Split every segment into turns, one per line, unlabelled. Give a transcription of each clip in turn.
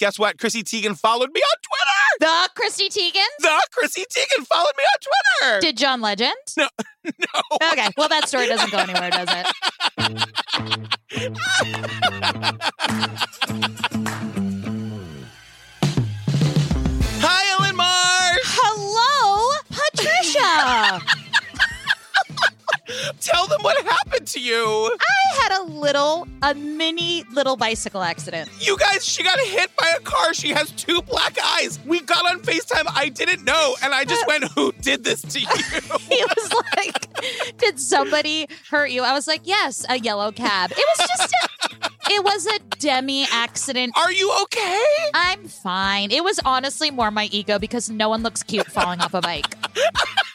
guess what? Chrissy Teigen followed me on Twitter.
The Chrissy Teigen?
The Chrissy Teigen followed me on Twitter.
Did John Legend?
No, no.
Okay, well, that story doesn't go anywhere, does it?
Hi, Ellen Marsh.
Hello, Patricia.
Tell them what happened to you.
I had a little, a mini little bicycle accident.
You guys, she got hit by a car. She has two black eyes. We got on FaceTime. I didn't know. And I just uh, went, Who did this to you?
He was like, "Did somebody hurt you?" I was like, "Yes, a yellow cab." It was just a, it was a demi accident.
Are you okay?
I'm fine. It was honestly more my ego because no one looks cute falling off a bike.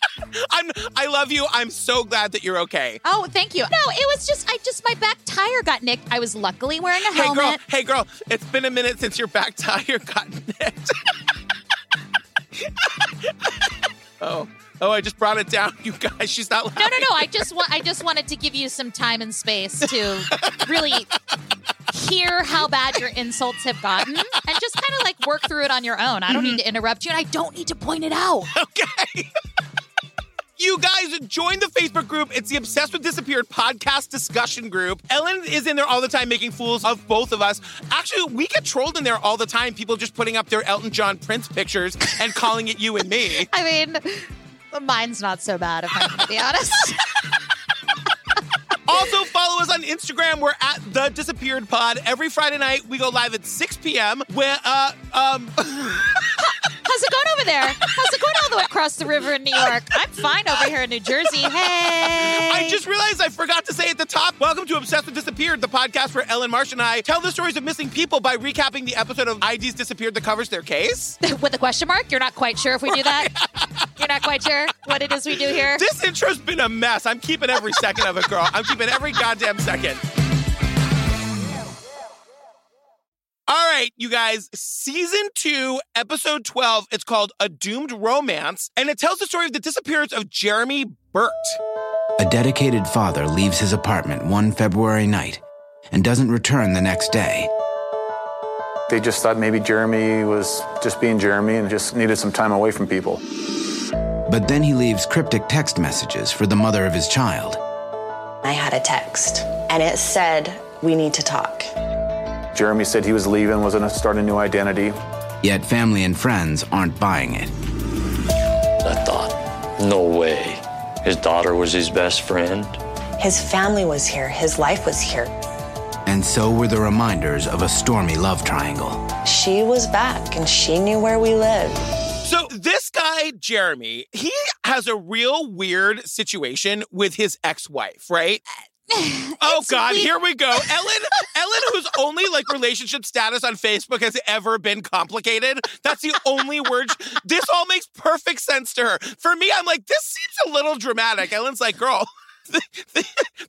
I'm I love you. I'm so glad that you're okay.
Oh, thank you. No, it was just I just my back tire got nicked. I was luckily wearing a helmet.
Hey girl, hey girl, it's been a minute since your back tire got nicked. oh. Oh, I just brought it down, you guys. She's not laughing.
No, no, no. I just want I just wanted to give you some time and space to really hear how bad your insults have gotten and just kind of like work through it on your own. I don't need mm-hmm. to interrupt you and I don't need to point it out.
Okay. You guys join the Facebook group. It's the Obsessed with Disappeared podcast discussion group. Ellen is in there all the time making fools of both of us. Actually, we get trolled in there all the time. People just putting up their Elton John Prince pictures and calling it you and me.
I mean, mine's not so bad if I'm going to be honest.
Also, follow us on Instagram. We're at the Disappeared Pod. Every Friday night, we go live at 6 p.m. Where, uh, um,
How's it going over there? How's it going all the way across the river in New York? I'm fine over here in New Jersey. Hey.
I just realized I forgot to say at the top. Welcome to Obsessed with Disappeared, the podcast where Ellen Marsh and I tell the stories of missing people by recapping the episode of ID's Disappeared that covers their case.
with a question mark. You're not quite sure if we do that. You're not quite sure what it is we do here.
This intro's been a mess. I'm keeping every second of it, girl. I'm keeping every goddamn second. All right, you guys, season two, episode 12. It's called A Doomed Romance, and it tells the story of the disappearance of Jeramy Burt.
A dedicated father leaves his apartment one February night and doesn't return the next day.
They just thought maybe Jeramy was just being Jeramy and just needed some time away from people.
But then he leaves cryptic text messages for the mother of his child.
I had a text, and it said, We need to talk.
Jeramy said he was leaving, was going to start a new identity.
Yet family and friends aren't buying it.
I thought, no way. His daughter was his best friend.
His family was here, his life was here.
And so were the reminders of a stormy love triangle.
She was back, and she knew where we lived.
So, this guy, Jeramy, he has a real weird situation with his ex wife, right? Oh God,
weird.
here we go. Ellen, Ellen, whose only like relationship status on Facebook has ever been complicated. That's the only word. This all makes perfect sense to her. For me, I'm like, this seems a little dramatic. Ellen's like, girl,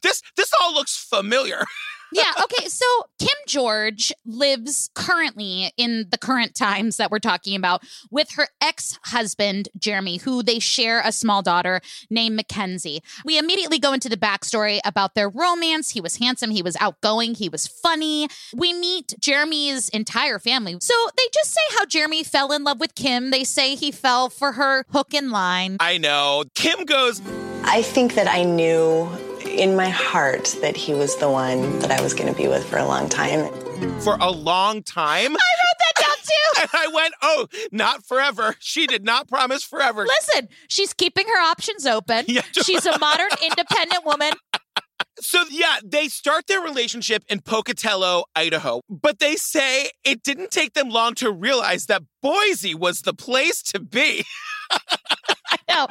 this this all looks familiar.
Yeah. Okay. So Kim George lives currently in the current times that we're talking about with her ex husband, Jeramy, who they share a small daughter named Mackenzie. We immediately go into the backstory about their romance. He was handsome, he was outgoing, he was funny. We meet Jeramy's entire family. So they just say how Jeramy fell in love with Kim. They say he fell for her hook and line.
I know. Kim goes,
I think that I knew in my heart that he was the one that I was going to be with for a long time.
for a long time.
I wrote that down too.
And I went, oh, not forever. She did not promise forever.
Listen, she's keeping her options open.
Yeah.
She's a modern, independent woman.
So yeah, they start their relationship in Pocatello, Idaho, but they say it didn't take them long to realize that Boise was the place to be.
No,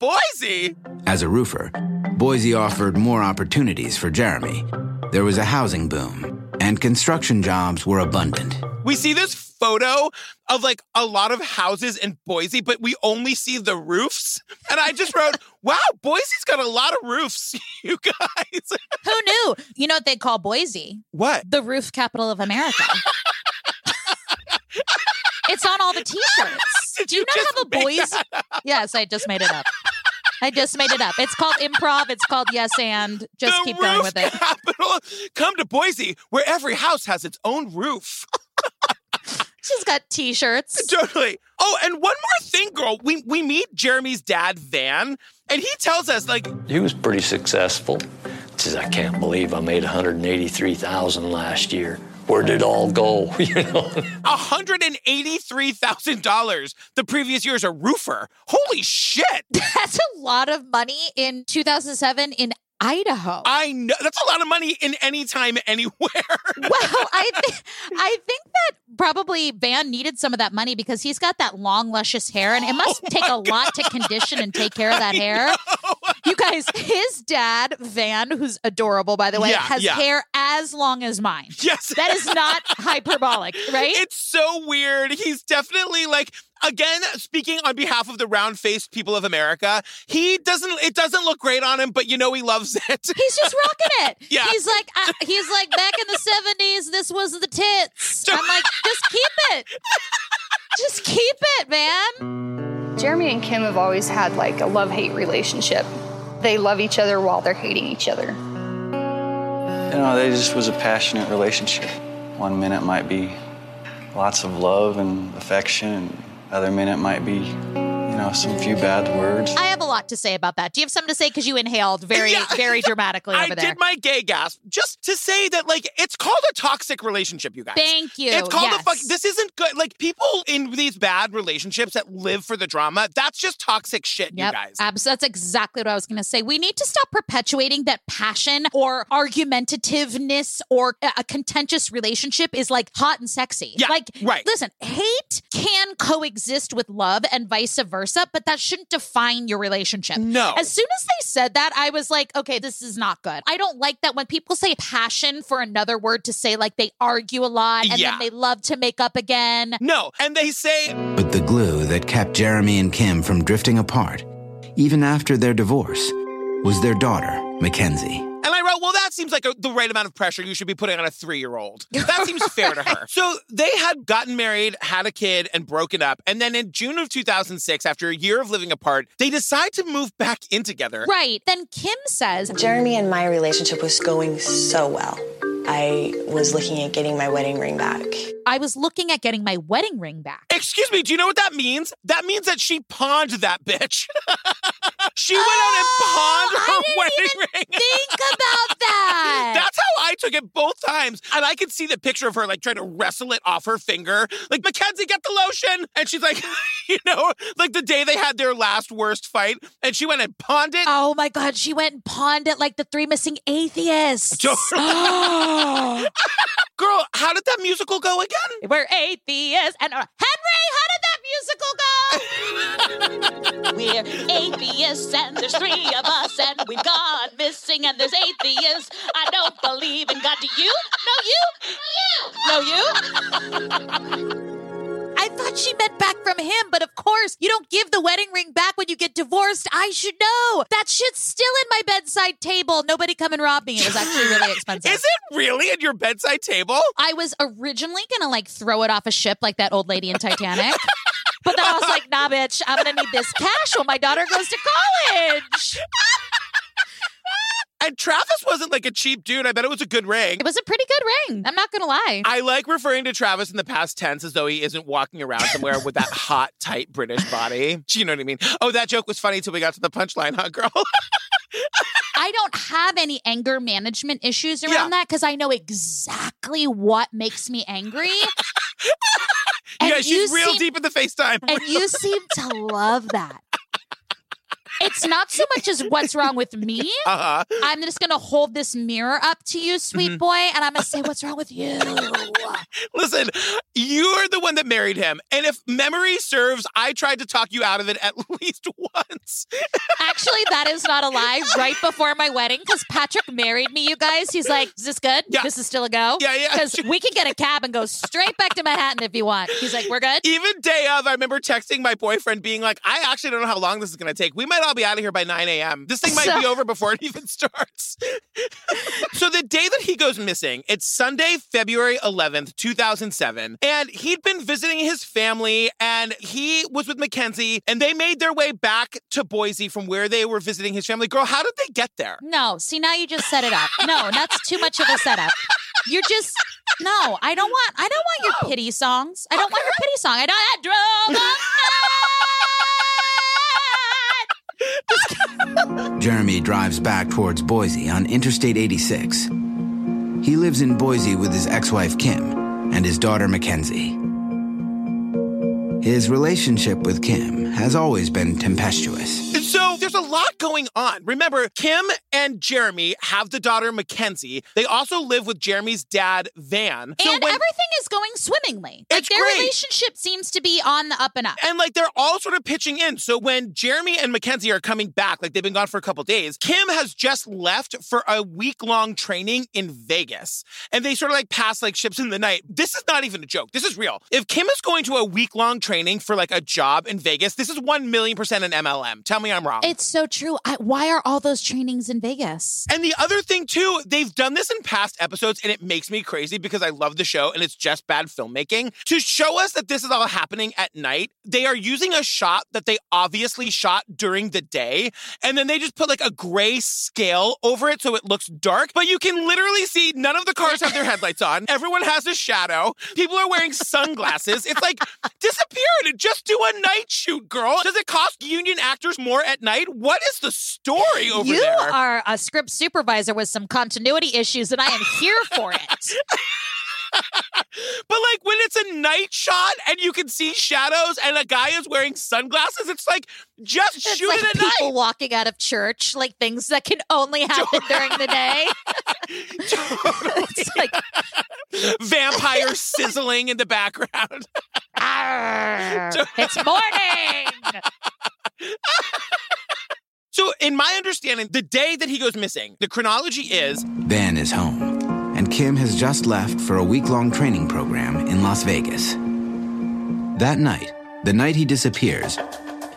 Boise?
As a roofer, Boise offered more opportunities for Jeramy. There was a housing boom, and construction jobs were abundant.
We see this photo of like a lot of houses in Boise, but we only see the roofs. And I just wrote, wow, Boise's got a lot of roofs, you guys.
who knew? You know what they call Boise?
What?
The roof capital of America. It's on all the t-shirts.
Did
Do you,
you
not
just
have a
make
Boise? Yes, I just made it up. I just made it up. It's called improv. It's called yes and. Just
the
keep
roof
going with it.
capital. Come to Boise, where every house has its own roof.
She's got t-shirts.
Totally. Oh, and one more thing, girl. We we meet Jeramy's dad, Van, and he tells us like
He was pretty successful. He Says, I can't believe I made 183,000 last year. Where did it all go? You know.
$183,000 the previous year as a roofer. Holy shit.
That's a lot of money in 2007 in Idaho.
I know that's a lot of money in any time anywhere.
well, I th- I think that probably Van needed some of that money because he's got that long, luscious hair, and it must
Oh
take a lot to condition and take care of that hair. You guys, his dad, Van, who's adorable by the way,
Yeah,
has
yeah.
hair as long as mine.
yes.
That is not hyperbolic, right?
It's so weird. He's definitely like again speaking on behalf of the round-faced people of America. He doesn't it doesn't look great on him, but you know he loves it.
He's just rocking it.
Yeah.
He's like, uh, he's like, back in the seventies, this was the tits. I'm like, just keep it. Just keep it, man.
Jeramy and Kim have always had like a love hate relationship. They love each other while they're hating each other.
You know, they just was a passionate relationship. One minute might be lots of love and affection, other minute might be, you know, some few bad words.
I have a lot to say about that. Do you have something to say? Because you inhaled very,
Yeah.
very dramatically
I
over there.
did my gay gasp just to say that like it's called a toxic relationship, you guys.
Thank you.
It's called
yes.
a fuck. This isn't good. Like people in these bad relationships that live for the drama, that's just toxic shit, you guys.
abs- that's exactly what I was going to say. We need to stop perpetuating that passion or argumentativeness or a a contentious relationship is like hot and sexy.
Yeah,
like
right.
Listen, hate can coexist with love and vice versa, but that shouldn't define your relationship.
No.
As soon as they said that, I was like, okay, this is not good. I don't like that when people say passion for another word to say like they argue a lot and
Yeah.
then they love to make up again.
No, and they say
But the glue that kept Jeramy and Kim from drifting apart, even after their divorce, was their daughter, Mackenzie.
Seems like a, the right amount of pressure you should be putting on a three year old. That seems fair to her. So they had gotten married, had a kid, and broken up. And then in June of 2006, after a year of living apart, they decide to move back in together.
Right. Then Kim says,
Jeremy and my relationship was going so well. I was looking at getting my wedding ring back.
I was looking at getting my wedding ring back.
Excuse me, do you know what that means? That means that she pawned that bitch. she went out and pawned
Oh,
her wedding ring.
Think about that.
That's how I took it both times. And I could see the picture of her like trying to wrestle it off her finger. Like, Mackenzie, get the lotion. And she's like, you know, like the day they had their last worst fight. And she went and pawned it.
oh my God, she went and pawned it like the three missing atheists.
Girl, how did that musical go again?
We're atheists. And uh, Henry, how did that musical go? We're atheists, and there's three of us, and we've gone missing, and there's atheists. I don't believe in God. Do you? No, you? No, you? No, you? I thought she meant back from him, but of course, you don't give the wedding ring back when you get divorced. I should know. That shit's still in my bedside table. Nobody come and rob me. It was actually really expensive.
Is it really in your bedside table?
I was originally gonna like throw it off a ship like that old lady in Titanic. But then I was like, nah, bitch, I'm gonna need this cash when my daughter goes to college.
And Travis wasn't like a cheap dude. I bet it was a good ring.
It was a pretty good ring. I'm not gonna lie.
I like referring to Travis in the past tense as though he isn't walking around somewhere with that hot, tight British body. Do You know what I mean? Oh, that joke was funny till we got to the punchline, huh, girl?
I don't have any anger management issues around
Yeah.
that because I know exactly what makes me angry.
Yeah,
And
she's real
seem-
deep in the FaceTime.
And you seem to love that. It's not so much as what's wrong with me.
Uh-huh.
I'm just gonna hold this mirror up to you, sweet
Mm-hmm.
boy, and I'm gonna say, "What's wrong with you?"
Listen, you're the one that married him. And if memory serves, I tried to talk you out of it at least once.
Actually, that is not a lie. Right before my wedding, because Patrick married me, you guys. He's like, "Is this good?
Yeah.
This is still a go."
Yeah, yeah.
Because we can get a cab and go straight back to Manhattan if you want. He's like, "We're good."
Even day of, I remember texting my boyfriend being like, I actually don't know how long this is going to take. We might all be out of here by 9 a.m. This thing might
So-
be over before it even starts. so the day that he goes missing, it's Sunday, February 11th, 2007. And he'd been visiting his family and he was with Mackenzie and they made their way back to Boise from where they were visiting his family. Girl, how did they get there?
No, see now you just set it up. No, that's too much of a setup. You're just no. I don't want. I don't want your pity songs. I don't want your pity song. I don't. I drove
Jeramy drives back towards Boise on Interstate 86. He lives in Boise with his ex wife Kim and his daughter Mackenzie. His relationship with Kim has always been tempestuous.
So there's a lot going on. Remember, Kim and Jeramy have the daughter Mackenzie. They also live with Jeramy's dad, Van. So
and
when-
everything is going swimmingly. Like their
great.
relationship seems to be on the up and up.
And like they're all sort of pitching in. So when Jeramy and Mackenzie are coming back, like they've been gone for a couple days, Kim has just left for a week long training in Vegas. And they sort of like pass like ships in the night. This is not even a joke. This is real. If Kim is going to a week long training for like a job in Vegas, this is 1 million percent an MLM. Tell me I'm wrong.
It's so true. I, why are all those trainings in Vegas?
And the other thing too, they've done this in past episodes and it makes me crazy because I love the show and it's just bad filmmaking. To show us that this is all happening at night, they are using a shot that they obviously shot during the day and then they just put like a gray scale over it so it looks dark, but you can literally see none of the cars have their headlights on. Everyone has a shadow. People are wearing sunglasses. It's like disappeared. Just do a night shoot, girl. Does it cost union actors more at night? What is the story over
you
there?
You are a script supervisor with some continuity issues, and I am here for it.
But like when it's a night shot and you can see shadows and a guy is wearing sunglasses, it's like just
It's
shoot
like
it at
people
night.
walking out of church, like things that can only happen during the day. it's like
Vampires sizzling in the background.
"Arr, it's morning.
So, in my understanding, the day that he goes missing, the chronology is
Van is home, and Kim has just left for a week long training program in Las Vegas. That night, the night he disappears,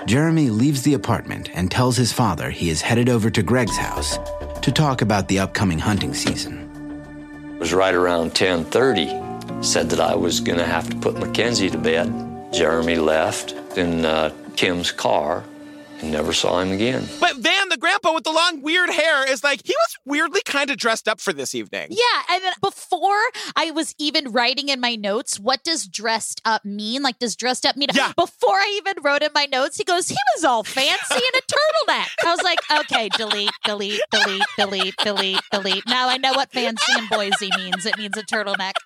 Jeramy leaves the apartment and tells his father he is headed over to Greg's house to talk about the upcoming hunting season.
It was right around 10:30. Said that I was going to have to put Mackenzie to bed. Jeramy left in uh, Kim's car and never saw him again.
But Van, the grandpa with the long, weird hair, is like, he was weirdly kind of dressed up for this evening.
Yeah, and then before I was even writing in my notes, what does dressed up mean? Like, does dressed up mean?
Yeah.
Before I even wrote in my notes, he goes, he was all fancy in a turtleneck. I was like, okay, delete, delete, delete, delete, delete, delete. Now I know what fancy in Boise means. It means a turtleneck.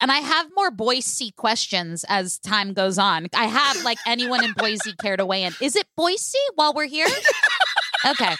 And I have more Boise questions as time goes on. I have like anyone in Boise care to weigh in. Is it Boise while we're here? Okay.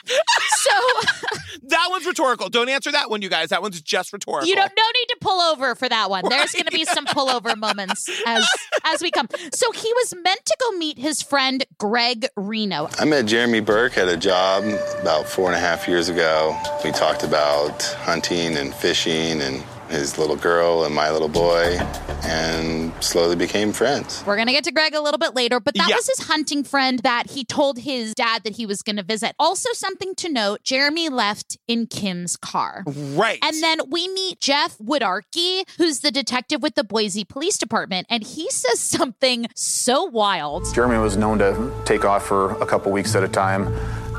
So
That one's rhetorical. Don't answer that one, you guys. That one's just rhetorical.
You don't no need to pull over for that one. There's going to be some pullover moments as as we come. So he was meant to go meet his friend Greg Reno.
I met Jeramy Burt at a job about four and a half years ago. We talked about hunting and fishing and his little girl and my little boy and slowly became friends.
We're going to get to Greg a little bit later, but that
Yeah.
was his hunting friend that he told his dad that he was going to visit. Also something to note, Jeramy left in Kim's car.
Right.
And then we meet Jeff Woodarky, who's the detective with the Boise Police Department, and he says something so wild.
Jeramy was known to take off for a couple weeks at a time.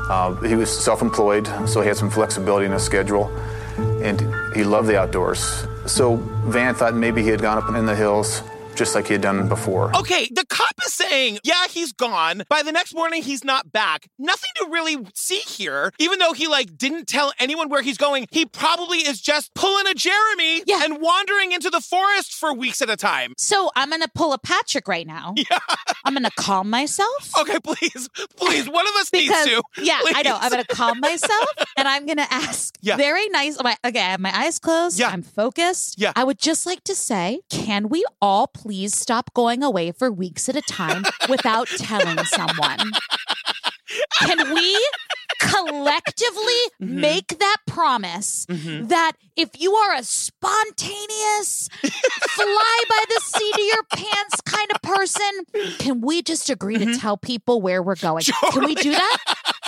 Uh, he was self employed, so he had some flexibility in his schedule, and he loved the outdoors. So Van thought maybe he had gone up in the hills just like he had done before.
Okay, the cop is saying, yeah, he's gone. By the next morning, he's not back. Nothing to really see here. Even though he like didn't tell anyone where he's going, he probably is just pulling a Jeramy
Yeah.
and wandering into the forest for weeks at a time.
So I'm going to pull a Patrick right now. Yeah. I'm going to calm myself.
Okay, please, please, one of us
because
needs to.
yeah, I know. I'm gonna calm myself and I'm gonna ask
Yeah.
very nice. Okay, I have my eyes closed.
Yeah.
I'm focused.
Yeah.
I would just like to say, can we all please stop going away for weeks at a time without telling someone? Can we collectively
Mm-hmm.
make that promise that if you are a spontaneous, fly by the seat of your pants kind of person, can we just agree to tell people where we're going? Can we do that?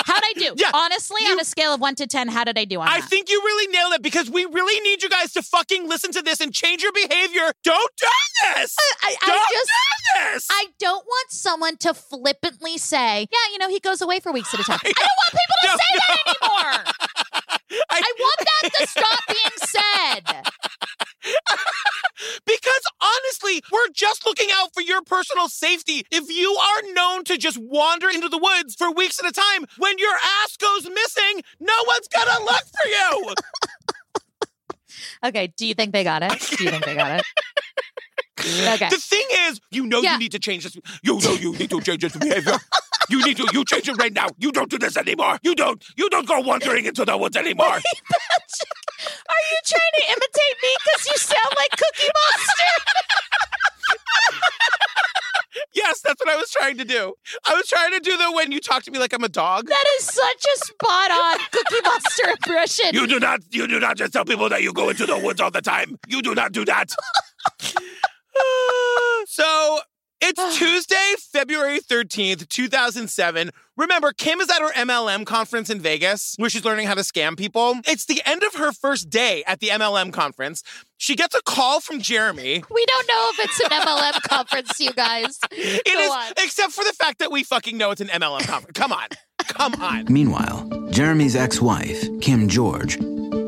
How'd I do?
Yeah,
Honestly, on a scale of one to 10, how did I do on
I
that?
think you really nailed it because we really need you guys to fucking listen to this and change your behavior. Don't do this.
I, I
Don't
just.
do this.
I don't want someone to flippantly say, yeah, you know, he goes away for weeks at a time. I don't want people to
No,
say that anymore.
I-
I want that to stop being said.
Because honestly, we're just looking out for your personal safety. If you are known to just wander into the woods for weeks at a time, when your ass goes missing, no one's gonna look for you.
Okay, do you think they got it? Do you think they got it? Okay.
The thing is, you know
Yeah.
you need to change this. You know you need to change this behavior. You need to. You change it right now. You don't do this anymore. You don't. You don't go wandering into the woods anymore.
Are you trying to imitate me because you sound like Cookie Monster?
yes, that's what I was trying to do. I was trying to do the when you talk to me like I'm a dog.
That is such a spot on Cookie Monster impression.
You do not. You do not just tell people that you go into the woods all the time. You do not do that. so it's Tuesday, February 13th, 2007. Remember, Kim is at her MLM conference in Vegas where she's learning how to scam people. It's the end of her first day at the MLM conference. She gets a call from Jeramy.
we don't know if it's an MLM conference, you guys.
It
Go
is,
on.
except for the fact that we fucking know it's an MLM conference. Come on. Come on.
Meanwhile, Jeramy's ex wife, Kim George,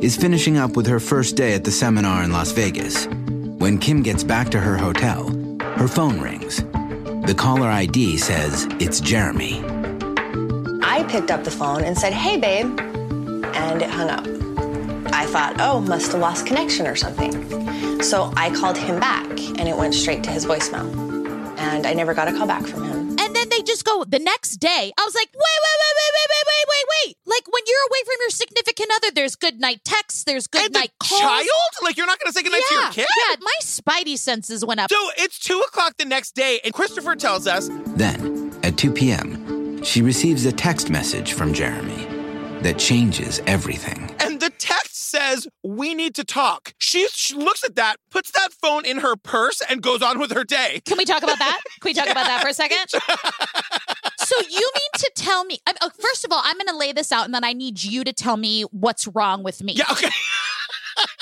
is finishing up with her first day at the seminar in Las Vegas. When Kim gets back to her hotel, her phone rings. The caller ID says it's Jeramy.
I picked up the phone and said, hey, babe. And it hung up. I thought, oh, must have lost connection or something. So I called him back and it went straight to his voicemail. And I never got a call back from him.
And then they just go the next day. I was like, wait, wait, wait, wait, wait, wait, wait, wait, wait. Like when you're away from your significant other, there's good night texts, there's good
And the
night calls.
child? Like, you're not going to say goodnight
yeah,
to your kid?
yeah, my spidey senses went up.
So it's two o'clock the next day, and Christopher tells us
Then, at 2 p.m., she receives a text message from Jeramy that changes everything.
And the text says, We need to talk. She, she looks at that, puts that phone in her purse, and goes on with her day.
Can we talk about that? Can we talk about that for a second? so you mean to tell me? I- uh, First of all, I'm going to lay this out, and then I need you to tell me what's wrong with me.
Yeah, okay.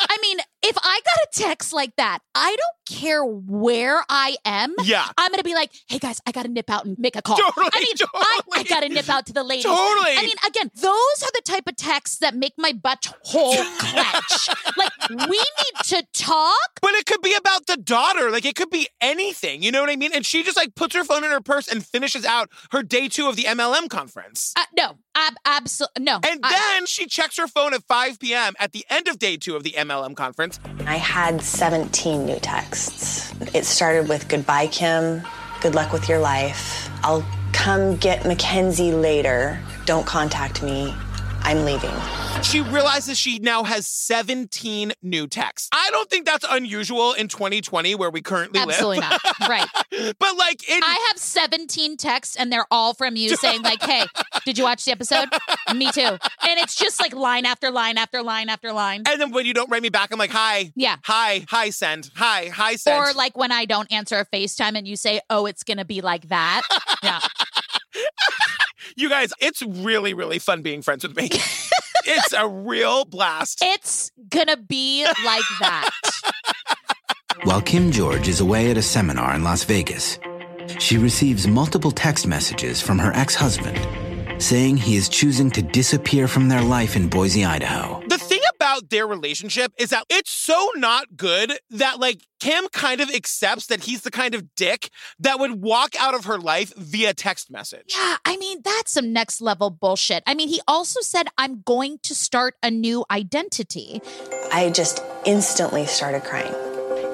I mean, if I got a text like that, I don't care where I am.
Yeah.
I'm gonna be like, "Hey guys, I gotta nip out and make a call."
Totally,
I mean, I, I gotta nip out to the ladies.
Totally.
I mean, again, those are the type of texts that make my butt hole clench. like, we need to talk.
But it could be about the daughter. Like, it could be anything. You know what I mean? And she just, like, puts her phone in her purse and finishes out her day two of the MLM conference.
Uh, no, ab- absolutely no.
And
I-
then she checks her phone at 5 p.m. at the end of day two of the MLM conference.
I had 17 new texts. It started with Goodbye, Kim. Good luck with your life. I'll come get Mackenzie later. Don't contact me. I'm leaving.
She realizes she now has 17 new texts. I don't think that's unusual in 2020 where we currently
absolutely
live.
not. Right.
but like in
I have 17 texts and they're all from you saying like, "Hey, did you watch the episode?" Me too. And it's just like line after line after line after line.
and then when you don't write me back, I'm like, hi.
Yeah.
Hi, hi, send. Hi, hi, send.
Or like when I don't answer a FaceTime and you say, "Oh, it's going to be like that." Yeah.
You guys, it's really, really fun being friends with me. it's a real blast.
It's going to be like that.
While Kim George is away at a seminar in Las Vegas, she receives multiple text messages from her ex husband saying he is choosing to disappear from their life in Boise, Idaho.
The thing about their relationship is that it's so not good that like Kim kind of accepts that he's the kind of dick that would walk out of her life via text message.
Yeah, I mean, that's some next level bullshit. I mean, he also said, I'm going to start a new identity.
I just instantly started crying.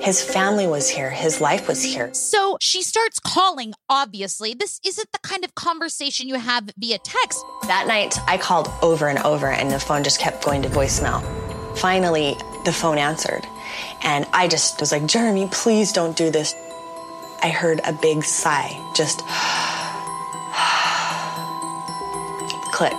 His family was here, his life was here.
So she starts calling, obviously. This isn't the kind of conversation you have via text.
That night, I called over and over, and the phone just kept going to voicemail. Finally, the phone answered, and I just was like, Jeramy, please don't do this. I heard a big sigh, just click,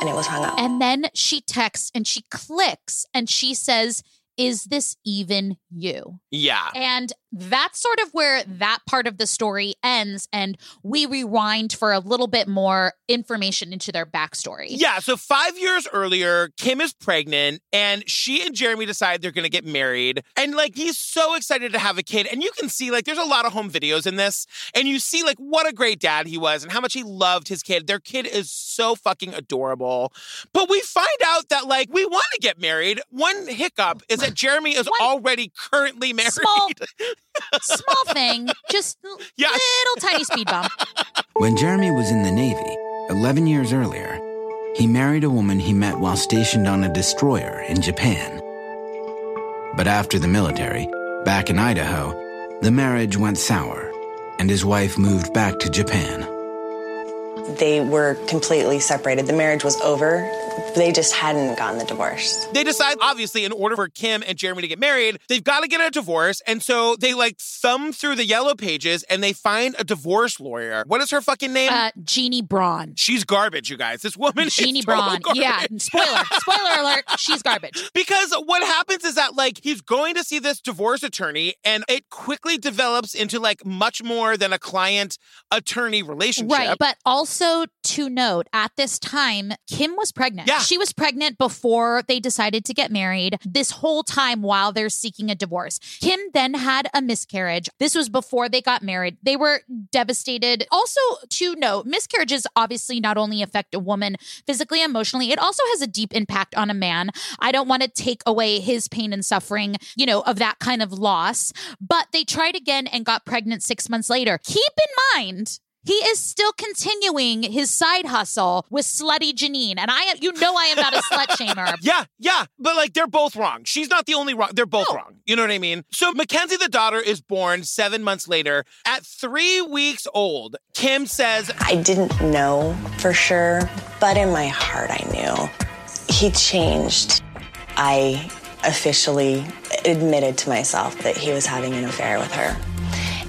and it was hung up.
And then she texts and she clicks and she says, Is this even you?
Yeah.
And that's sort of where that part of the story ends. And we rewind for a little bit more information into their backstory.
Yeah, so five years earlier, Kim is pregnant and she and Jeramy decide they're gonna get married. And like he's so excited to have a kid. And you can see like there's a lot of home videos in this, and you see like what a great dad he was and how much he loved his kid. Their kid is so fucking adorable. But we find out that like we want to get married. One hiccup is that Jeramy is already currently married.
Small, small thing, just
Yeah.
little tiny speed bump.
When Jeramy was in the Navy, 11 years earlier, he married a woman he met while stationed on a destroyer in Japan. But after the military, back in Idaho, the marriage went sour, and his wife moved back to Japan.
They were completely separated. The marriage was over. They just hadn't gotten the divorce.
They decide, obviously, in order for Kim and Jeramy to get married, they've got to get a divorce. And so they like thumb through the yellow pages and they find a divorce lawyer. What is her fucking name?
Uh, Jeannie Braun.
She's garbage, you guys. This woman
Jeannie
is total
Braun.
garbage.
Yeah, spoiler. Spoiler alert. She's garbage.
Because what happens is that, like, he's going to see this divorce attorney, and it quickly develops into, like, much more than a client attorney relationship.
Right. But also to note, at this time, Kim was pregnant.
Yeah.
She was pregnant before they decided to get married. This whole time while they're seeking a divorce. Kim then had a miscarriage. This was before they got married. They were devastated. Also, to note, miscarriages obviously not only affect a woman physically, emotionally, it also has a deep impact on a man. I don't want to take away his pain and suffering, you know, of that kind of loss. But they tried again and got pregnant six months later. Keep in mind, he is still continuing his side hustle with slutty Janine. And I, you know, I am not a slut shamer.
Yeah, yeah, but like they're both wrong. She's not the only wrong. They're both wrong. You know what I mean? So Mackenzie, the daughter, is born seven months later. At three weeks old, Kim says,
I didn't know for sure, but in my heart, I knew. He changed. I officially admitted to myself that he was having an affair with her.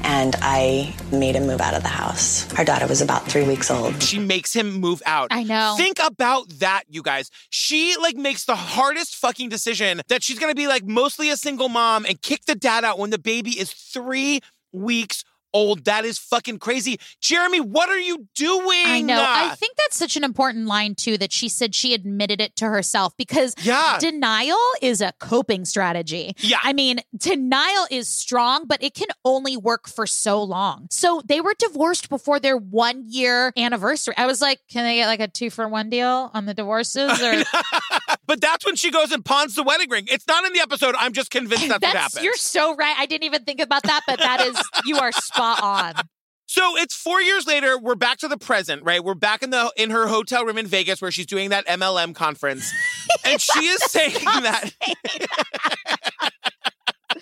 And I made him move out of the house. Our daughter was about three weeks old.
she makes him move out.
I know.
Think about that, you guys. She like makes the hardest fucking decision that she's gonna be like mostly a single mom and kick the dad out when the baby is three weeks old. That is fucking crazy. Jeramy, what are you doing?
I know. I think that's such an important line, too, that she said she admitted it to herself because
Yeah.
denial is a coping strategy.
Yeah.
I mean, denial is strong, but it can only work for so long. So they were divorced before their one year anniversary. I was like, can they get like a two for one deal on the divorces? Or
but that's when she goes and pawns the wedding ring. It's not in the episode. I'm just convinced that's, what
that's
happened.
you're so right. I didn't even think about that, but that is you are spot on.
So it's four years later. We're back to the present, right? We're back in the in her hotel room in Vegas where she's doing that MLM conference, and she is saying that.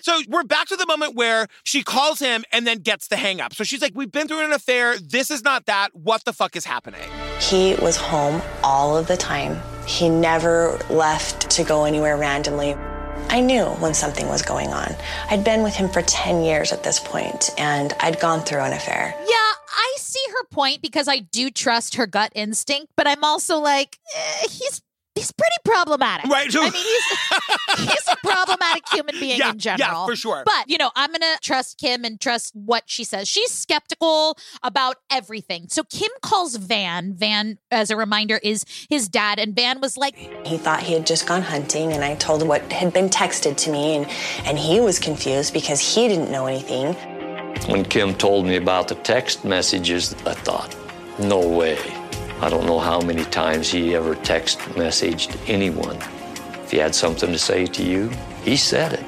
so we're back to the moment where she calls him and then gets the hang up. So she's like, "We've been through an affair. This is not that. What the fuck is happening?"
He was home all of the time. He never left to go anywhere randomly. I knew when something was going on. I'd been with him for 10 years at this point, and I'd gone through an affair.
Yeah, I see her point because I do trust her gut instinct, but I'm also like, eh, he's he's pretty problematic.
Right.
I mean, he's he's a problematic human being
Yeah,
in general.
yeah, for sure.
But you know, I'm gonna trust Kim and trust what she says. She's skeptical about everything. So Kim calls Van. Van, as a reminder, is his dad, and Van was like,
He thought he had just gone hunting, and I told him what had been texted to me, and, and he was confused because he didn't know anything.
When Kim told me about the text messages, I thought, no way. I don't know how many times he ever text messaged anyone. If he had something to say to you, he said it,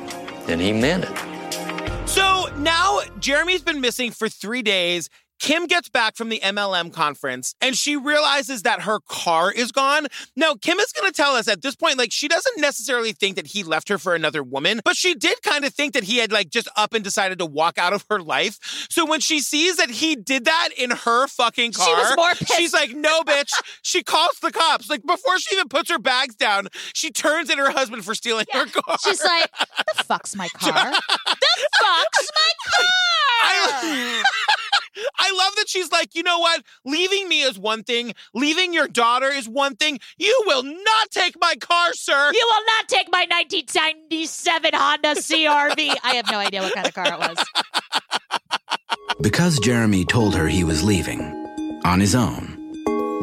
and he meant it.
So now Jeramy's been missing for three days. Kim gets back from the MLM conference and she realizes that her car is gone. Now, Kim is going to tell us at this point, like, she doesn't necessarily think that he left her for another woman, but she did kind of think that he had, like, just up and decided to walk out of her life. So when she sees that he did that in her fucking car,
She was more pissed.
she's like, no, bitch. she calls the cops. Like, before she even puts her bags down, she turns at her husband for stealing her car.
she's like, the fuck's my car? the fuck's my car?
I, I love that that she's like, you know what? Leaving me is one thing, leaving your daughter is one thing. You will not take my car, sir.
You will not take my 1997 Honda CRV. I have no idea what kind of car it was.
Because Jeramy told her he was leaving, on his own,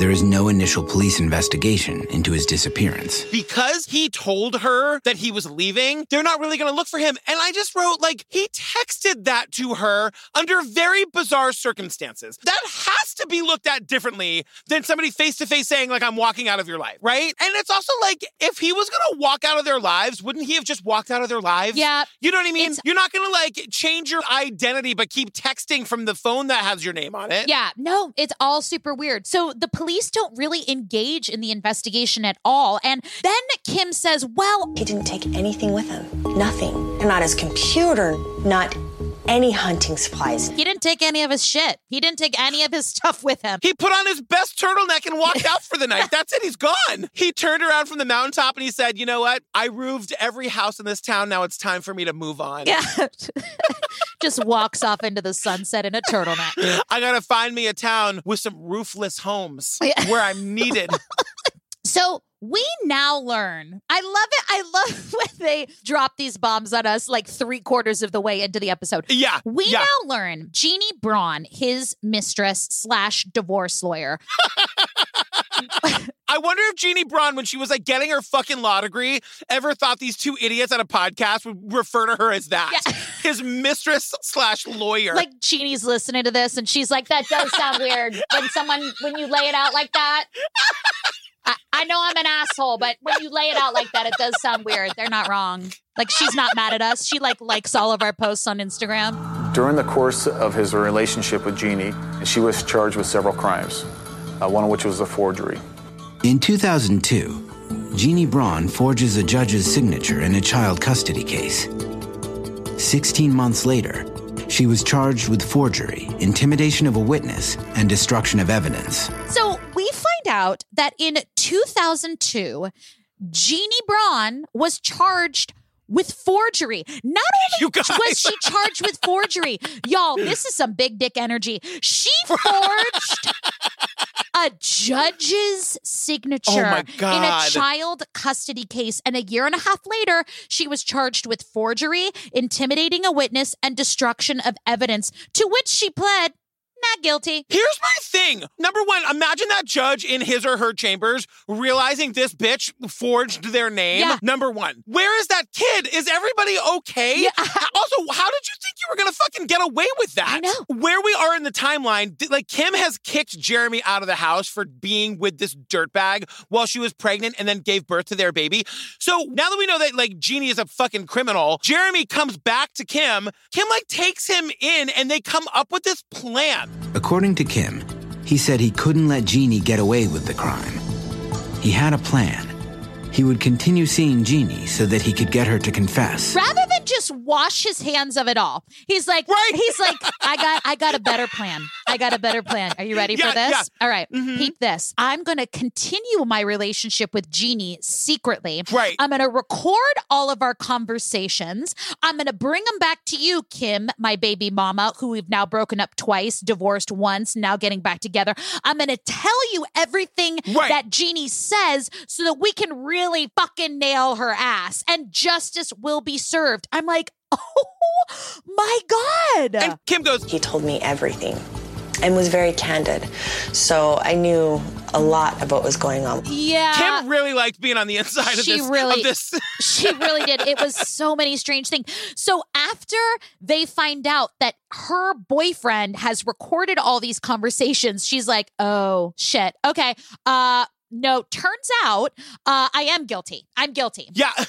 there is no initial police investigation into his disappearance.
Because he told her that he was leaving, they're not really going to look for him. And I just wrote, like, he texted that to her under very bizarre circumstances. That has to be looked at differently than somebody face to face saying, like, I'm walking out of your life, right? And it's also like, if he was going to walk out of their lives, wouldn't he have just walked out of their lives?
Yeah.
You know what I mean? You're not going to, like, change your identity, but keep texting from the phone that has your name on it.
Yeah, no, it's all super weird. So the police don't really engage in the investigation at all. And then Kim says, well,
He didn't take anything with him. Nothing. And not his computer, not any hunting supplies.
he didn't take any of his shit. He didn't take any of his stuff with him.
He put on his best turtleneck and walked out for the night. That's it. He's gone. He turned around from the mountaintop and he said, You know what? I roofed every house in this town. Now it's time for me to move on.
Yeah. Just walks off into the sunset in a turtleneck.
I got to find me a town with some roofless homes
Yeah.
where I'm needed.
So we now learn. I love it. I love when they drop these bombs on us like three quarters of the way into the episode.
Yeah.
We
yeah.
now learn Jeannie Braun, his mistress slash divorce lawyer,
I wonder if Jeannie Braun, when she was like getting her fucking law degree, ever thought these two idiots on a podcast would refer to her as that.
Yeah.
His mistress slash lawyer.
like Jeannie's listening to this and she's like, that does sound weird when someone, when you lay it out like that. I, I know I'm an asshole, but when you lay it out like that, it does sound weird. They're not wrong. Like she's not mad at us. She like likes all of our posts on Instagram.
During the course of his relationship with Jeannie, she was charged with several crimes, uh, one of which was a forgery.
In 2002, Jeannie Braun forges a judge's signature in a child custody case. 16 months later, she was charged with forgery, intimidation of a witness, and destruction of evidence.
So we find out that in 2002, Jeannie Braun was charged with forgery. Not
You
only
guys.
was she charged with forgery, y'all, this is some big dick energy. She forged a judge's signature
Oh
in a child custody case. And a year and a half later, she was charged with forgery, intimidating a witness, and destruction of evidence, to which she pled not guilty.
Here's my thing. Number one, imagine that judge in his or her chambers realizing this bitch forged their name.
Yeah.
Number one, where is that kid? Is everybody okay?
Yeah.
Also, how did you think you were gonna fucking get away with that?
I know.
Where we are in the timeline, like Kim has kicked Jeramy out of the house for being with this dirtbag while she was pregnant and then gave birth to their baby. So now that we know that like Jeannie is a fucking criminal, Jeramy comes back to Kim. Kim like takes him in and they come up with this plan.
According to Kim, he said he couldn't let Jeannie get away with the crime. He had a plan. He would continue seeing Jeannie so that he could get her to confess.
rather than just wash his hands of it all he's like
Right.
he's like i got i got a better plan i got a better plan are you ready
Yeah,
for this
yeah.
all right,
Mhm.
peep this i'm gonna continue my relationship with jeannie secretly
Right.
i'm gonna record all of our conversations i'm gonna bring them back to you kim my baby mama who we've now broken up twice divorced once now getting back together i'm gonna tell you everything
Right.
that jeannie says so that we can really fucking nail her ass and justice will be served i'm like oh my god
And Kim goes,
He told me everything and was very candid. So I knew a lot of what was going on.
yeah
Kim really liked being on the inside of
she
this.
really-
of this.
she really did. It was so many strange things. So after they find out that her boyfriend has recorded all these conversations, she's like, "Oh shit. Okay. Uh no, turns out uh, I am guilty. I'm guilty.
yeah.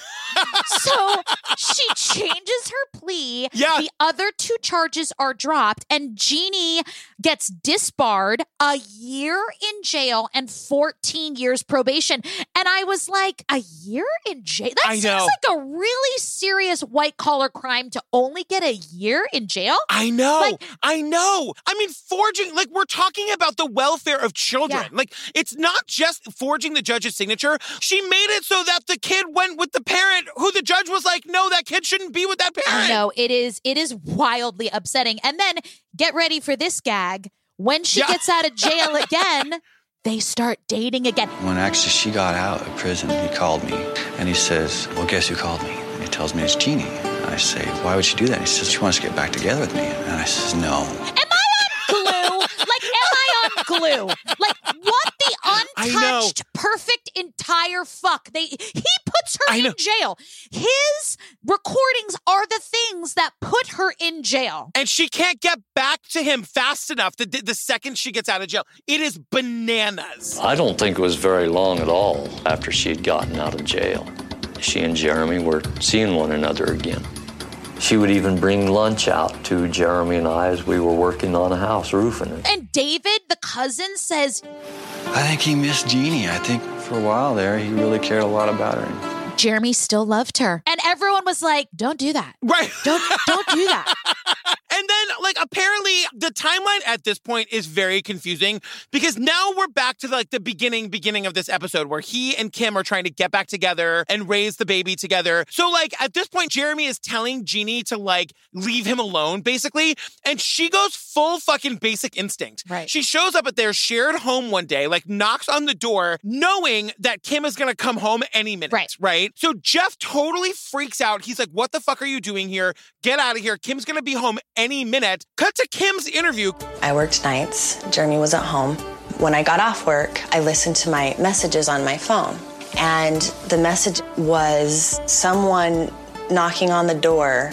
So she changes her plea.
Yeah.
The other two charges are dropped, and Jeannie gets disbarred a year in jail and 14 years probation. And I was like, a year in jail? That
I
seems
know.
like a really serious white collar crime to only get a year in jail.
I know.
Like-
I know. I mean, forging, like, we're talking about the welfare of children.
Yeah.
Like, it's not just forging the judge's signature. She made it so that the kid went with the parent who the judge was like, no, that kid shouldn't be with that parent.
No, it is it is wildly upsetting. And then get ready for this gag. When she
Yeah.
gets out of jail again, they start dating again.
When actually she got out of prison, he called me and he says, Well, guess who called me? And he tells me it's Jeannie. And I say, Why would she do that? he says, She wants to get back together with me. And I says, No.
Am I on glue? like, am I on glue? Like, what the untouched, perfect, entire fuck? They he puts her
I
in
know.
jail. His recordings are the things that put her in jail.
And she can't get back to him fast enough the, the second she gets out of jail. It is bananas.
I don't think it was very long at all after she had gotten out of jail. She and Jeramy were seeing one another again. She would even bring lunch out to Jeramy and I as we were working on a house, roofing it.
And David, the cousin, says,
I think he missed Jeannie. I think for a while there, he really cared a lot about her.
Jeramy still loved her. And everyone was like, don't do that.
Right.
Don't don't do that.
And then, like, apparently the timeline at this point is very confusing because now we're back to like the beginning, beginning of this episode where he and Kim are trying to get back together and raise the baby together. So, like, at this point, Jeramy is telling Jeannie to like leave him alone, basically. And she goes full fucking basic instinct.
Right.
She shows up at their shared home one day, like, knocks on the door, knowing that Kim is gonna come home any minute.
Right.
Right. So Jeff totally freaks out. He's like, What the fuck are you doing here? Get out of here. Kim's gonna be home any minute. Cut to Kim's interview.
I worked nights. Jeramy was at home. When I got off work, I listened to my messages on my phone. And the message was someone knocking on the door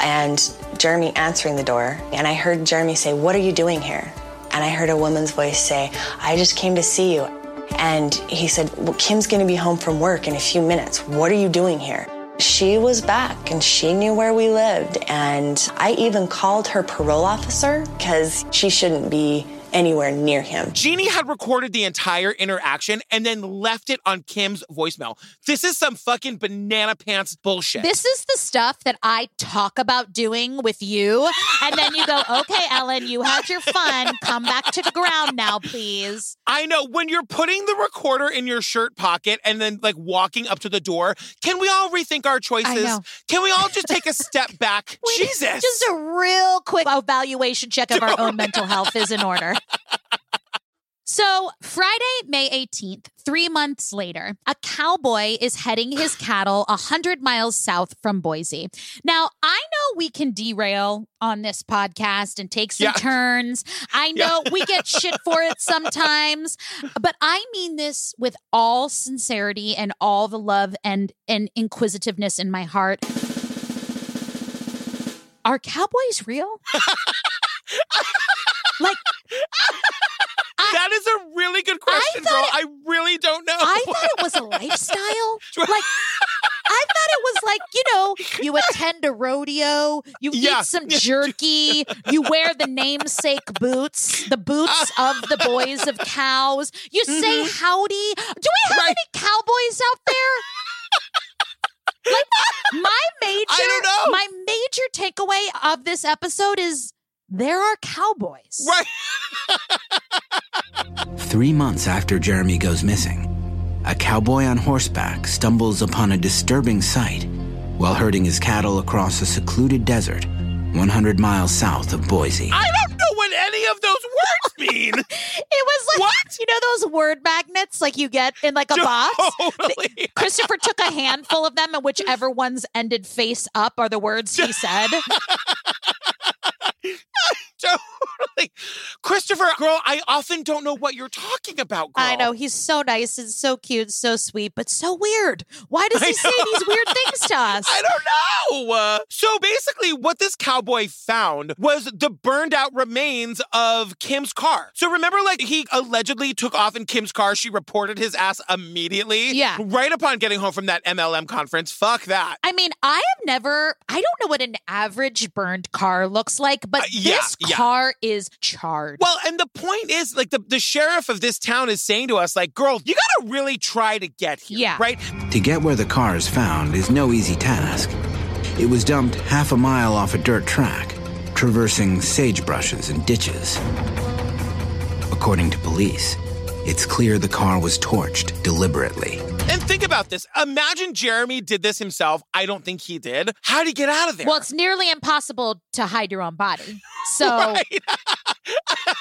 and Jeramy answering the door. And I heard Jeramy say, What are you doing here? And I heard a woman's voice say, I just came to see you. And he said, well, Kim's gonna be home from work in a few minutes. What are you doing here? She was back and she knew where we lived. And I even called her parole officer because she shouldn't be anywhere near him.
Jeannie had recorded the entire interaction and then left it on Kim's voicemail. This is some fucking banana pants bullshit.
This is the stuff that I talk about doing with you. And then you go, okay, Ellen, you had your fun. Come back to the ground now, please.
I know when you're putting the recorder in your shirt pocket and then like walking up to the door, can we all rethink our choices? Can we all just take a step back?
We-
Jesus.
Just a real quick evaluation check of our own mental health is in order. So, Friday, May 18th, three months later, a cowboy is heading his cattle 100 miles south from Boise. Now, I know we can derail on this podcast and take some
Yeah.
turns. I know we get shit for it sometimes, but I mean this with all sincerity and all the love and, and inquisitiveness in my heart. Are cowboys real? like,
that is a really good question,
thought
girl.
it-
I really don't know.
I thought it was a lifestyle. Like, I thought it was like, you know, you attend a rodeo, you
Yeah.
eat some jerky, you wear the namesake boots, the boots of the boys of cows, you say howdy. Do we have
Mm-hmm. Right.
any cowboys out there? Like, my major,
I don't know.
my major takeaway of this episode is there are cowboys.
right.
Three months after Jeramy goes missing, a cowboy on horseback stumbles upon a disturbing sight while herding his cattle across a secluded desert 100 miles south of Boise.
I don't know what any of those words mean.
It was like
What?
you know those word magnets like you get in like a box. Christopher took a handful of them, and whichever ones ended face up are the words he said.
totally. Christopher, girl, I often don't know what you're talking about, girl.
I know he's so nice and so cute, and so sweet, but so weird. Why does he say these weird things to us?
I don't know. Uh, so basically, what this cowboy found was the burned out remains of Kim's car. So remember, like, he allegedly took off in Kim's car. She reported his ass immediately.
Yeah.
Right upon getting home from that MLM conference. Fuck that.
I mean, I have never, I don't know what an average burned car looks like, but
Uh, yeah,
this
yeah.
car is charred.
Well, and the point is, like, the, the sheriff of this town is saying to us, like, girl, you gotta really try to get here.
Yeah.
Right?
To get where the car is found is no easy task. It was dumped half a mile off a dirt track, traversing sagebrushes and ditches. According to police, it's clear the car was torched deliberately.
And think about this. Imagine Jeramy did this himself. I don't think he did. How'd he get out of there?
Well, it's nearly impossible to hide your own body. So.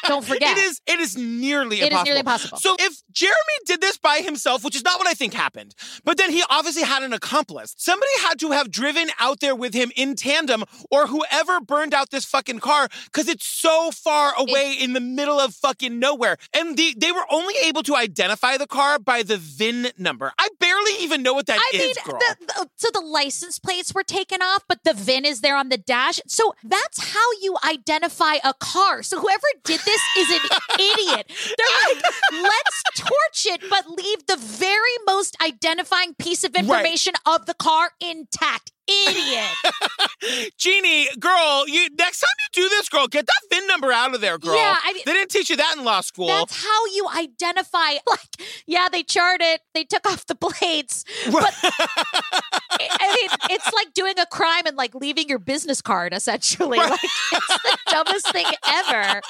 Don't forget.
It is it is nearly
It is
impossible.
nearly impossible.
So if Jeramy did this by himself, which is not what I think happened, but then he obviously had an accomplice. Somebody had to have driven out there with him in tandem or whoever burned out this fucking car because it's so far away in the middle of fucking nowhere. And the, they were only able to identify the car by the VIN number. I barely even know what that is,
I mean,
girl.
the, the- so the license plates were taken off, but the VIN is there on the dash. So that's how you identify a car. So whoever did this is an idiot. They're like, let's torch it, but leave the very most identifying piece of information of the car intact. Idiot.
Jeannie, girl, you next time you do this, girl, get that VIN number out of there, girl.
Yeah, I mean-
they didn't teach you that in law school.
That's how you identify. Like, yeah, they charred it. They took off the blades. But I mean, it's like doing a crime and like leaving your business card. Essentially, like it's the dumbest thing ever.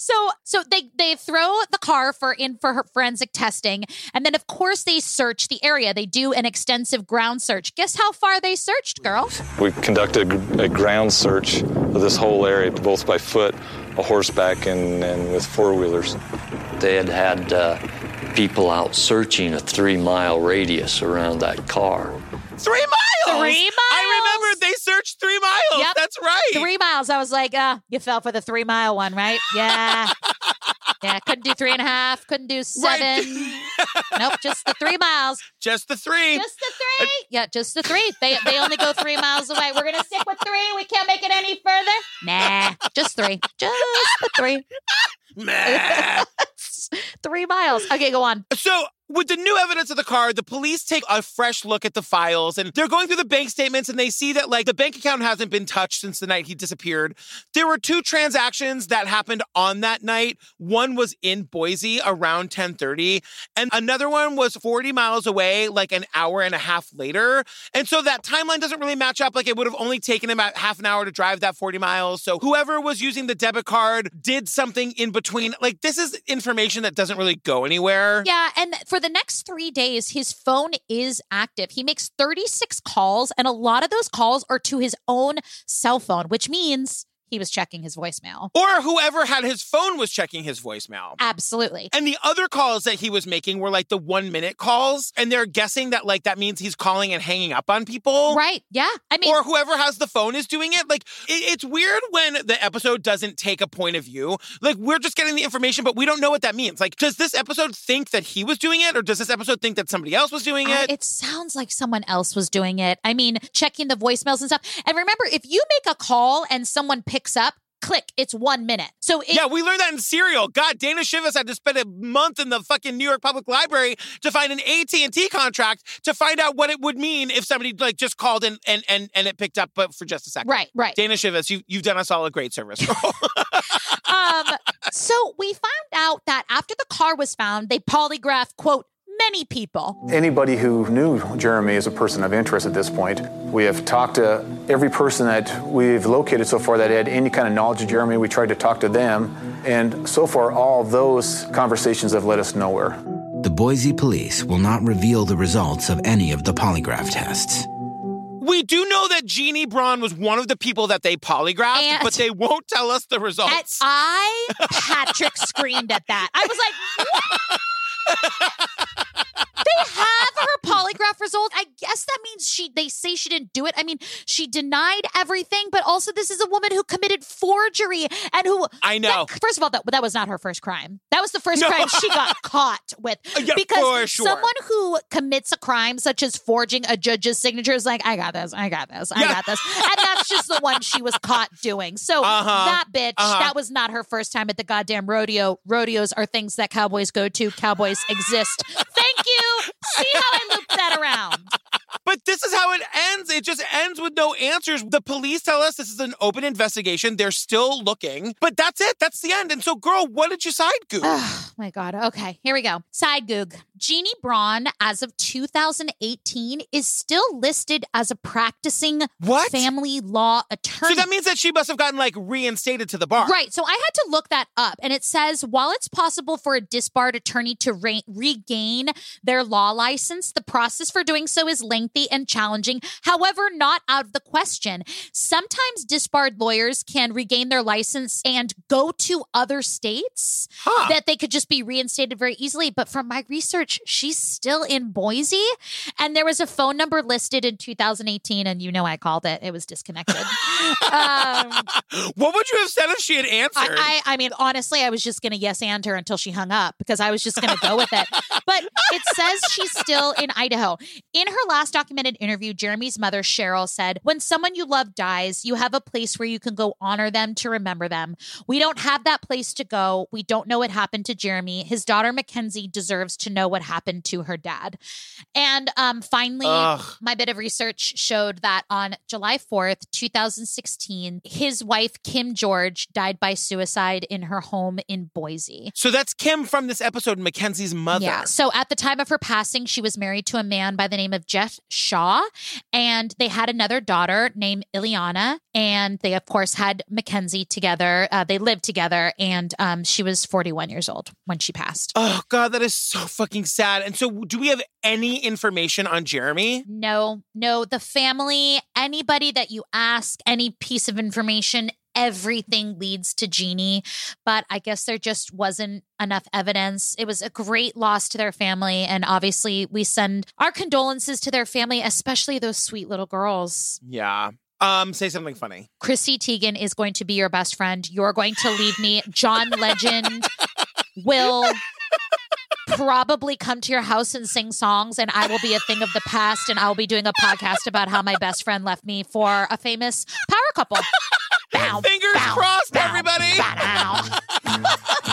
So, so they they throw the car for in for her forensic testing, and then of course they search the area. They do an extensive ground search. Guess how far they searched, girl?
We conducted a, a ground search of this whole area, both by foot, a horseback, and, and with four wheelers.
They had had uh, people out searching a three mile radius around that car.
Three miles.
Three miles.
I remember they searched three miles.
Yep.
That's right.
Three miles. I was like, uh, you fell for the three mile one, right? Yeah. yeah. Couldn't do three and a half. Couldn't do seven. nope. Just the three miles.
Just the three.
Just the three. Yeah, just the three. They they only go three miles away. We're gonna stick with three. We can't make it any further. Nah, just three. Just the three.
Meh.
three miles. Okay, go on.
So, with the new evidence of the card, the police take a fresh look at the files and they're going through the bank statements and they see that, like, the bank account hasn't been touched since the night he disappeared. There were two transactions that happened on that night. One was in Boise around 1030 and another one was 40 miles away, like an hour and a half later. And so that timeline doesn't really match up. Like, it would have only taken him about half an hour to drive that 40 miles. So, whoever was using the debit card did something in between. Like, this is information that doesn't really go anywhere.
Yeah, and for the next three days, his phone is active. He makes 36 calls, and a lot of those calls are to his own cell phone, which means he was checking his voicemail.
Or whoever had his phone was checking his voicemail.
Absolutely.
And the other calls that he was making were like the one minute calls. And they're guessing that like that means he's calling and hanging up on people.
Right. Yeah. I mean,
or whoever has the phone is doing it. Like it- it's weird when the episode doesn't take a point of view. Like we're just getting the information, but we don't know what that means. Like, does this episode think that he was doing it, or does this episode think that somebody else was doing
I-
it?
it sounds like someone else was doing it. I mean, checking the voicemails and stuff. And remember, if you make a call and someone picks up, click, it's one minute. So it,
yeah, we learned that in Serial. God, Dana Chivvis had to spend a month in the fucking New York Public Library to find an AT and T contract to find out what it would mean if somebody like just called and and and, and it picked up, but for just a second.
Right, right.
Dana Chivvis, you you've done us all a great service.
um, so we found out that after the car was found, they polygraphed, quote, many people.
Anybody who knew Jeramy as a person of interest at this point, we have talked to every person that we've located so far that had any kind of knowledge of Jeramy. We tried to talk to them, and so far, all those conversations have led us nowhere.
The Boise police will not reveal the results of any of the polygraph tests.
we do know that Jeannie Braun was one of the people that they polygraphed,
And-
but they won't tell us the
And
results.
I, Patrick, screamed at that. I was like, what? have her polygraph result. I guess that means she they say she didn't do it. I mean, she denied everything, but also this is a woman who committed forgery and who
I know.
that- first of all, that, that was not her first crime. That was the first
No.
crime she got caught with.
Yeah,
because
sure.
someone who commits a crime such as forging a judge's signature is like, I got this, I got this, I
Yeah.
got this. And that's just the one she was caught doing. So
Uh-huh.
that bitch,
Uh-huh.
that was not her first time at the goddamn rodeo. Rodeos are things that cowboys go to. Cowboys exist. Thank you. See how I looped that around.
But this is how it ends. It just ends with no answers. The police tell us this is an open investigation. They're still looking, but that's it. That's the end. And so, girl, what did you side goose?
Oh my God. Okay, here we go. Side goog. Jeannie Braun, as of 2018, is still listed as a practicing
What?
family law attorney.
so that means that she must have gotten like reinstated to the bar.
Right. So I had to look that up. And it says while it's possible for a disbarred attorney to re- regain their law license, the process for doing so is lengthy and challenging. However, not out of the question. Sometimes disbarred lawyers can regain their license and go to other states that they could just be reinstated very easily. But from my research, she's still in Boise. And there was a phone number listed in 2018, and you know I called it. It was disconnected. um,
what would you have said if she had answered?
I, I, I mean, honestly, I was just going to yes and her until she hung up because I was just going to go with it. But it says she's still in Idaho. In her last documented interview, Jeramy's mother, Cheryl, said, When someone you love dies, you have a place where you can go honor them to remember them. We don't have that place to go. We don't know what happened to Jeramy. His daughter, Mackenzie, deserves to know what happened to her dad. And um, finally,
Ugh.
my bit of research showed that on July 4th, 2016, his wife, Kim George, died by suicide in her home in Boise.
so that's Kim from this episode, Mackenzie's mother.
Yeah. So at the time of her passing, she was married to a man by the name of Jeff Shaw, and they had another daughter named Ileana, and they of course had Mackenzie together. Uh, they lived together, and um, she was 41 years old when she passed.
Oh God, that is so fucking sad. And so, do we have any information on Jeramy?
No, no, the family, anybody that you ask, any piece of information, everything leads to Jeannie. But I guess there just wasn't enough evidence. It was a great loss to their family. And obviously, we send our condolences to their family, especially those sweet little girls.
Yeah. Um, say something funny.
Chrissy Teigen is going to be your best friend. You're going to leave me. John Legend will probably come to your house and sing songs, and I will be a thing of the past, and I'll be doing a podcast about how my best friend left me for a famous power couple. Bow,
Fingers
bow,
crossed,
bow,
everybody.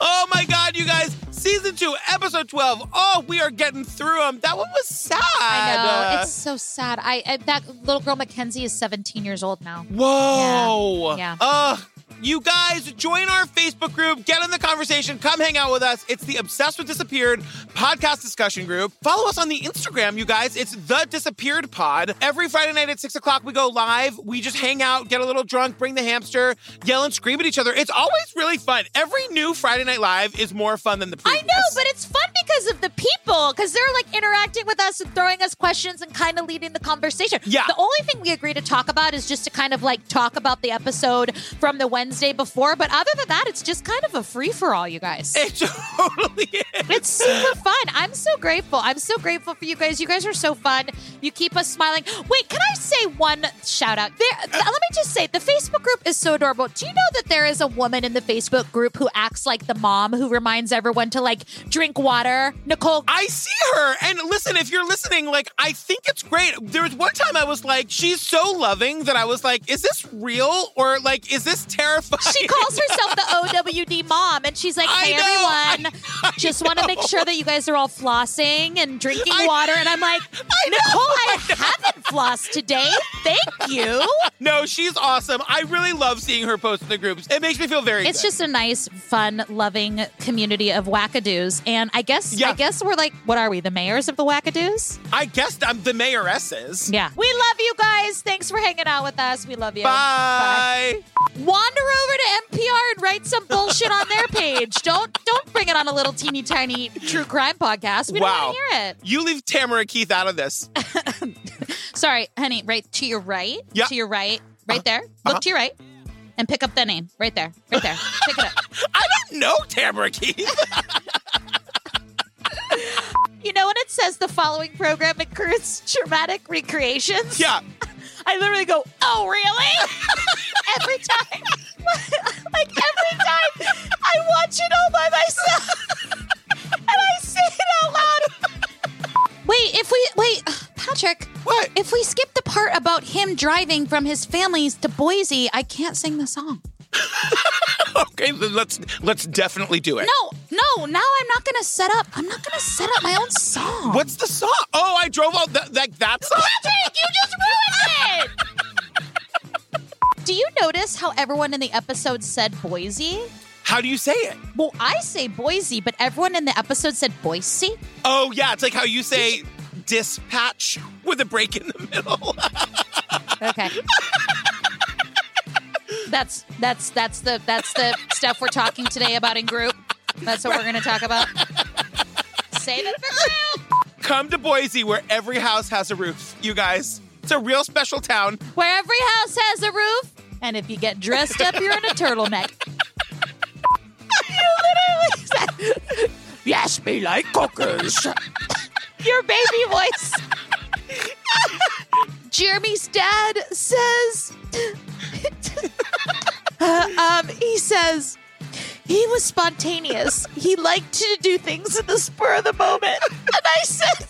Oh my God, you guys! Season two, episode twelve. Oh, we are getting through them. That one was sad.
I know
Uh,
it's so sad. I, I that little girl Mackenzie is 17 years old now.
Whoa.
Yeah.
Ugh. You guys join our Facebook group, get in the conversation, come hang out with us. It's the Obsessed with Disappeared podcast discussion group. Follow us on the Instagram, you guys. It's the Disappeared Pod. Every Friday night at six o'clock, we go live. We just hang out, get a little drunk, bring the hamster, yell and scream at each other. It's always really fun. Every new Friday Night Live is more fun than the previous.
I know, but it's fun because of the people, because they're like interacting with us and throwing us questions and kind of leading the conversation.
Yeah.
The only thing we agree to talk about is just to kind of like talk about the episode from the Wednesday before. But other than that, it's just kind of a free for all, you guys.
It totally.
It's super fun. I'm so grateful. I'm so grateful for you guys. You guys are so fun. You keep us smiling. Wait, can I say one shout out? There, th- let me just say the Facebook group is so adorable. Do you know that there is a woman in the Facebook group who acts like the mom who reminds everyone to like drink water? Nicole.
I see her. And listen, if you're listening, like, I think it's great. There was one time I was like, she's so loving that I was like, is this real? Or like, is this terrifying?
She calls herself the OWD mom, and she's like,
I
"Hey
know, I-
everyone,
I
just want to make sure that you guys are all flossing and drinking
I-
water." And I'm like,
I know,
"Nicole,
I
I haven't flossed today. Thank you."
No, she's awesome. I really love seeing her post in the groups. It makes me feel very
It's
good.
just a nice, fun, loving community of wackadoos, and I guess
Yeah.
I guess we're like, what are we, the mayors of the wackadoos?
I guess I'm the mayoresses.
Yeah, we love you guys. Thanks for hanging out with us. We love you.
Bye.
Wander over to NPR and write some bullshit on their page. Don't don't bring it on a little teeny tiny true crime podcast. We
wow.
don't want to hear it.
You leave Tamara Keith out of this.
Sorry, honey. Right to your right.
Yeah.
To your right. Right there. Look
Uh-huh.
to your right. And pick up the name. Right there. Right there. pick it up.
I don't know Tamara Keith.
You know when it says the following program includes traumatic recreations?
yeah.
I literally go, oh, really? every time. like every time I watch it all by myself. Say it out loud. Wait, if we, wait, Patrick.
What?
If we skip the part about him driving from his family's to Boise, I can't sing the song.
Okay, then let's let's definitely do it.
No, no, now I'm not to set up, I'm not to set up my own song.
What's the song? Oh, I drove all that like that song.
Patrick, you just ruined it! Do you notice how everyone in the episode said Boise?
How do you say it?
Well, I say Boise, but everyone in the episode said Boise.
Oh yeah, it's like how you say dispatch with a break in the middle.
Okay. that's that's that's the that's the stuff we're talking today about in group. That's what we're going to talk about. Save it for group.
Come to Boise where every house has a roof, you guys. It's a real special town.
Where every house has a roof, and if you get dressed up, you're in a turtleneck. Literally said,
Yes, me like cookers.
your baby voice. Jeramy's dad says, Uh, um, he says he was spontaneous. He liked to do things in the spur of the moment. And I said,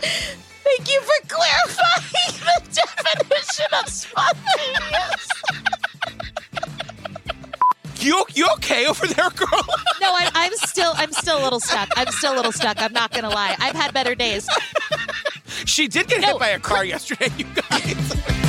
Thank you for clarifying the definition of spontaneous.
You you okay over there, girl?
No, I, I'm still, I'm still a little stuck. I'm still a little stuck. I'm not gonna lie. I've had better days.
she did get
No,
hit by a car yesterday, you guys.